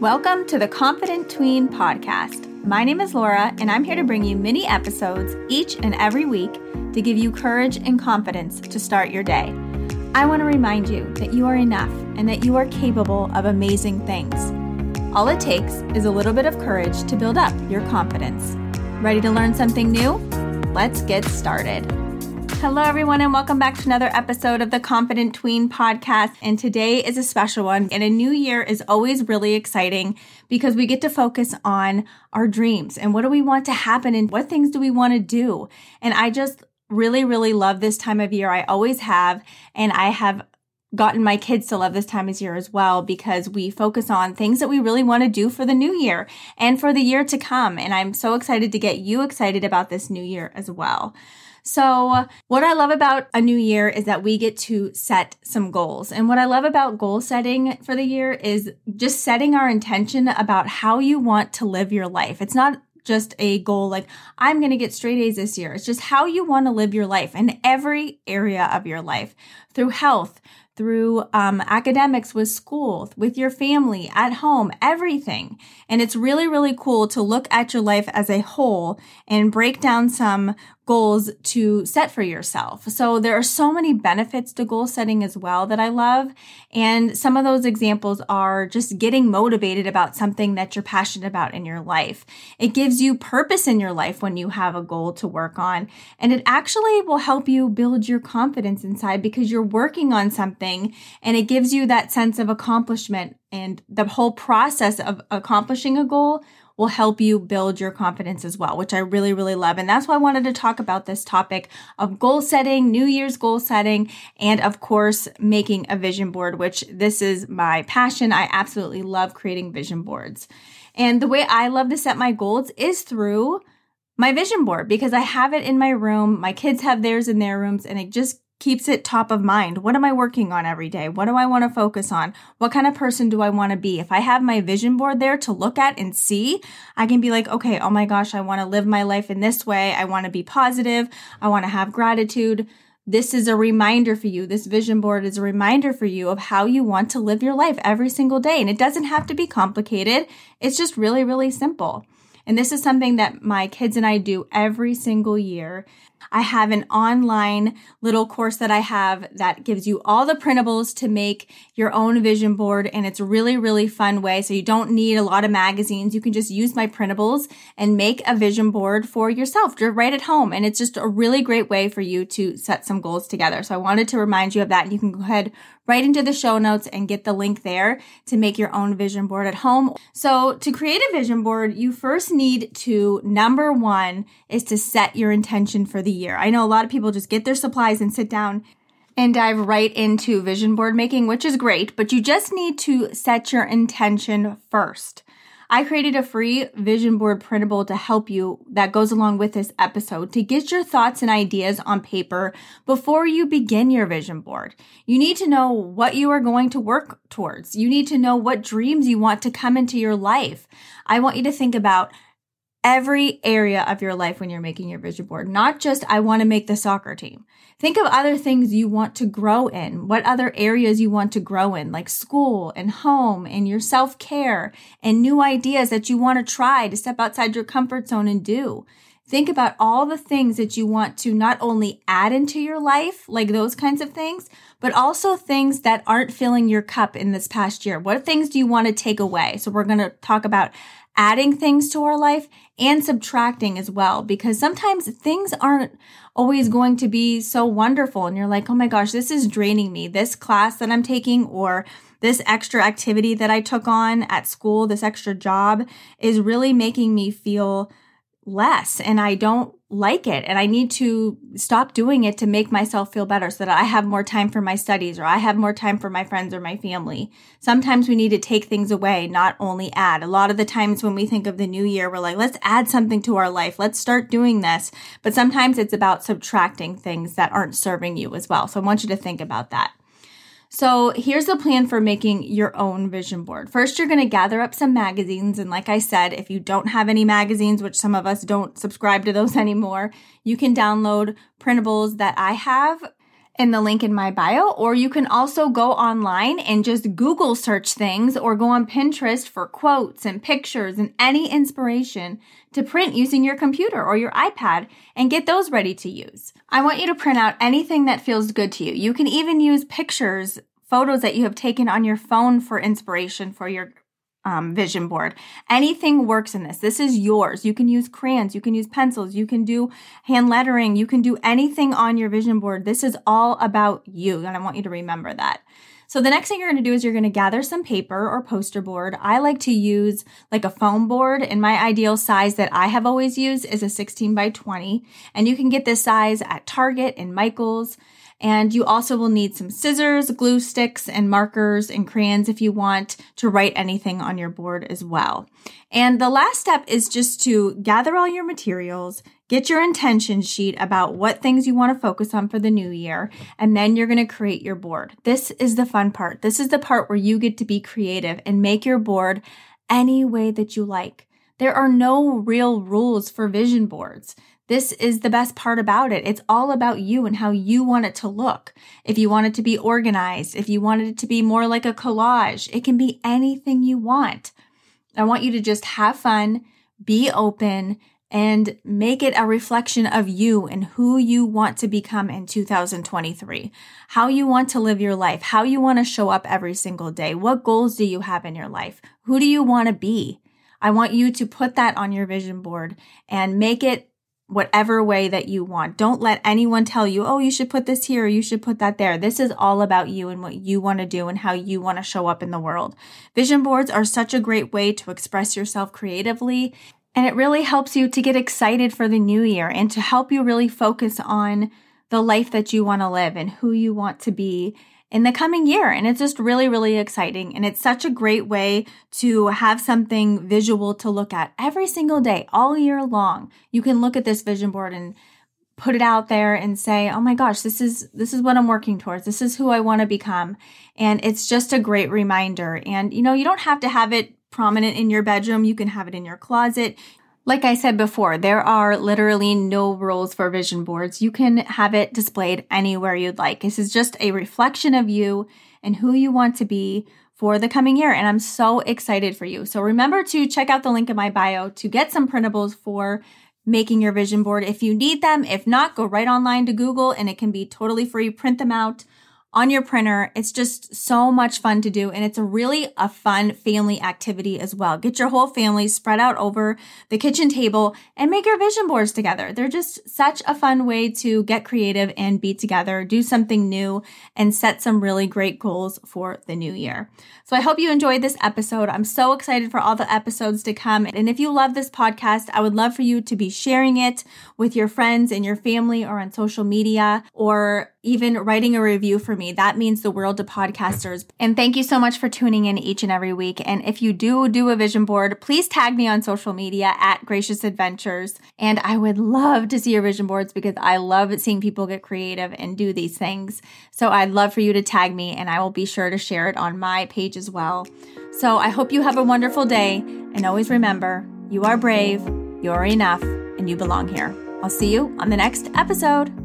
Welcome to the Confident Tween podcast. My name is Laura, and I'm here to bring you mini episodes each and every week to give you courage and confidence to start your day. I want to remind you that you are enough and that you are capable of amazing things. All it takes is a little bit of courage to build up your confidence. Ready to learn something new? Let's get started. Hello, everyone, and welcome back to another episode of the Confident Tween podcast. And today is a special one. And a new year is always really exciting because we get to focus on our dreams and what do we want to happen and what things do we want to do. And I just really, really love this time of year. I always have. And I have gotten my kids to love this time of year as well because we focus on things that we really want to do for the new year and for the year to come. And I'm so excited to get you excited about this new year as well. So, what I love about a new year is that we get to set some goals. And what I love about goal setting for the year is just setting our intention about how you want to live your life. It's not just a goal like, I'm going to get straight A's this year. It's just how you want to live your life in every area of your life through health, through um, academics with school, with your family, at home, everything. And it's really, really cool to look at your life as a whole and break down some goals to set for yourself. So there are so many benefits to goal setting as well that I love. And some of those examples are just getting motivated about something that you're passionate about in your life. It gives you purpose in your life when you have a goal to work on. And it actually will help you build your confidence inside because you're working on something and it gives you that sense of accomplishment and the whole process of accomplishing a goal will help you build your confidence as well, which I really, really love. And that's why I wanted to talk about this topic of goal setting, New Year's goal setting, and of course, making a vision board, which this is my passion. I absolutely love creating vision boards. And the way I love to set my goals is through my vision board because I have it in my room. My kids have theirs in their rooms and it just keeps it top of mind. What am I working on every day? What do I want to focus on? What kind of person do I want to be? If I have my vision board there to look at and see, I can be like, okay, oh my gosh, I want to live my life in this way. I want to be positive. I want to have gratitude. This is a reminder for you. This vision board is a reminder for you of how you want to live your life every single day. And it doesn't have to be complicated. It's just really, really simple. And this is something that my kids and I do every single year. I have an online little course that I have that gives you all the printables to make your own vision board. And it's a really, really fun way. So you don't need a lot of magazines. You can just use my printables and make a vision board for yourself right at home. And it's just a really great way for you to set some goals together. So I wanted to remind you of that. You can go ahead right into the show notes and get the link there to make your own vision board at home. So to create a vision board, you first need to, number one, is to set your intention for the year. I know a lot of people just get their supplies and sit down and dive right into vision board making, which is great, but you just need to set your intention first. I created a free vision board printable to help you that goes along with this episode to get your thoughts and ideas on paper before you begin your vision board. You need to know what you are going to work towards. You need to know what dreams you want to come into your life. I want you to think about every area of your life when you're making your vision board, not just, I want to make the soccer team. Think of other things you want to grow in, what other areas you want to grow in, like school and home and your self care and new ideas that you want to try to step outside your comfort zone and do. Think about all the things that you want to not only add into your life, like those kinds of things, but also things that aren't filling your cup in this past year. What things do you want to take away? So we're going to talk about adding things to our life and subtracting as well, because sometimes things aren't always going to be so wonderful. And you're like, oh my gosh, this is draining me. This class that I'm taking or this extra activity that I took on at school, this extra job is really making me feel less and I don't like it and I need to stop doing it to make myself feel better so that I have more time for my studies or I have more time for my friends or my family. Sometimes we need to take things away, not only add. A lot of the times when we think of the new year, we're like, let's add something to our life. Let's start doing this. But sometimes it's about subtracting things that aren't serving you as well. So I want you to think about that. So here's the plan for making your own vision board. First, you're going to gather up some magazines. And like I said, if you don't have any magazines, which some of us don't subscribe to those anymore, you can download printables that I have in the link in my bio, or you can also go online and just Google search things or go on Pinterest for quotes and pictures and any inspiration to print using your computer or your iPad and get those ready to use. I want you to print out anything that feels good to you. You can even use pictures, photos that you have taken on your phone for inspiration for your um, vision board. Anything works in this. This is yours. You can use crayons, you can use pencils, you can do hand lettering, you can do anything on your vision board. This is all about you, and I want you to remember that. So the next thing you're going to do is you're going to gather some paper or poster board. I like to use like a foam board and my ideal size that I have always used is a 16 by 20. And you can get this size at Target and Michaels. And you also will need some scissors, glue sticks, and markers and crayons if you want to write anything on your board as well. And the last step is just to gather all your materials, get your intention sheet about what things you want to focus on for the new year, and then you're going to create your board. This is the fun part. This is the part where you get to be creative and make your board any way that you like. There are no real rules for vision boards. This is the best part about it. It's all about you and how you want it to look. If you want it to be organized, if you wanted it to be more like a collage, it can be anything you want. I want you to just have fun, be open, and make it a reflection of you and who you want to become in 2023. How you want to live your life, how you want to show up every single day. What goals do you have in your life? Who do you want to be? I want you to put that on your vision board and make it whatever way that you want. Don't let anyone tell you, oh, you should put this here, you should put that there. This is all about you and what you want to do and how you want to show up in the world. Vision boards are such a great way to express yourself creatively. And it really helps you to get excited for the new year and to help you really focus on the life that you want to live and who you want to be in the coming year. And it's just really, really exciting. And it's such a great way to have something visual to look at every single day, all year long. You can look at this vision board and put it out there and say, "Oh my gosh, this is this is what I'm working towards. This is who I want to become." And it's just a great reminder. And you know, you don't have to have it prominent in your bedroom. You can have it in your closet. Like I said before, there are literally no rules for vision boards. You can have it displayed anywhere you'd like. This is just a reflection of you and who you want to be for the coming year. And I'm so excited for you. So remember to check out the link in my bio to get some printables for making your vision board if you need them. If not, go right online to Google and it can be totally free. Print them out on your printer. It's just so much fun to do. And it's a really a fun family activity as well. Get your whole family spread out over the kitchen table and make your vision boards together. They're just such a fun way to get creative and be together, do something new and set some really great goals for the new year. So I hope you enjoyed this episode. I'm so excited for all the episodes to come. And if you love this podcast, I would love for you to be sharing it with your friends and your family or on social media or even writing a review for me. That means the world to podcasters. And thank you so much for tuning in each and every week. And if you do do a vision board, please tag me on social media at Gracious Adventures. And I would love to see your vision boards because I love seeing people get creative and do these things. So I'd love for you to tag me and I will be sure to share it on my page as well. So I hope you have a wonderful day. And always remember, you are brave, you're enough, and you belong here. I'll see you on the next episode.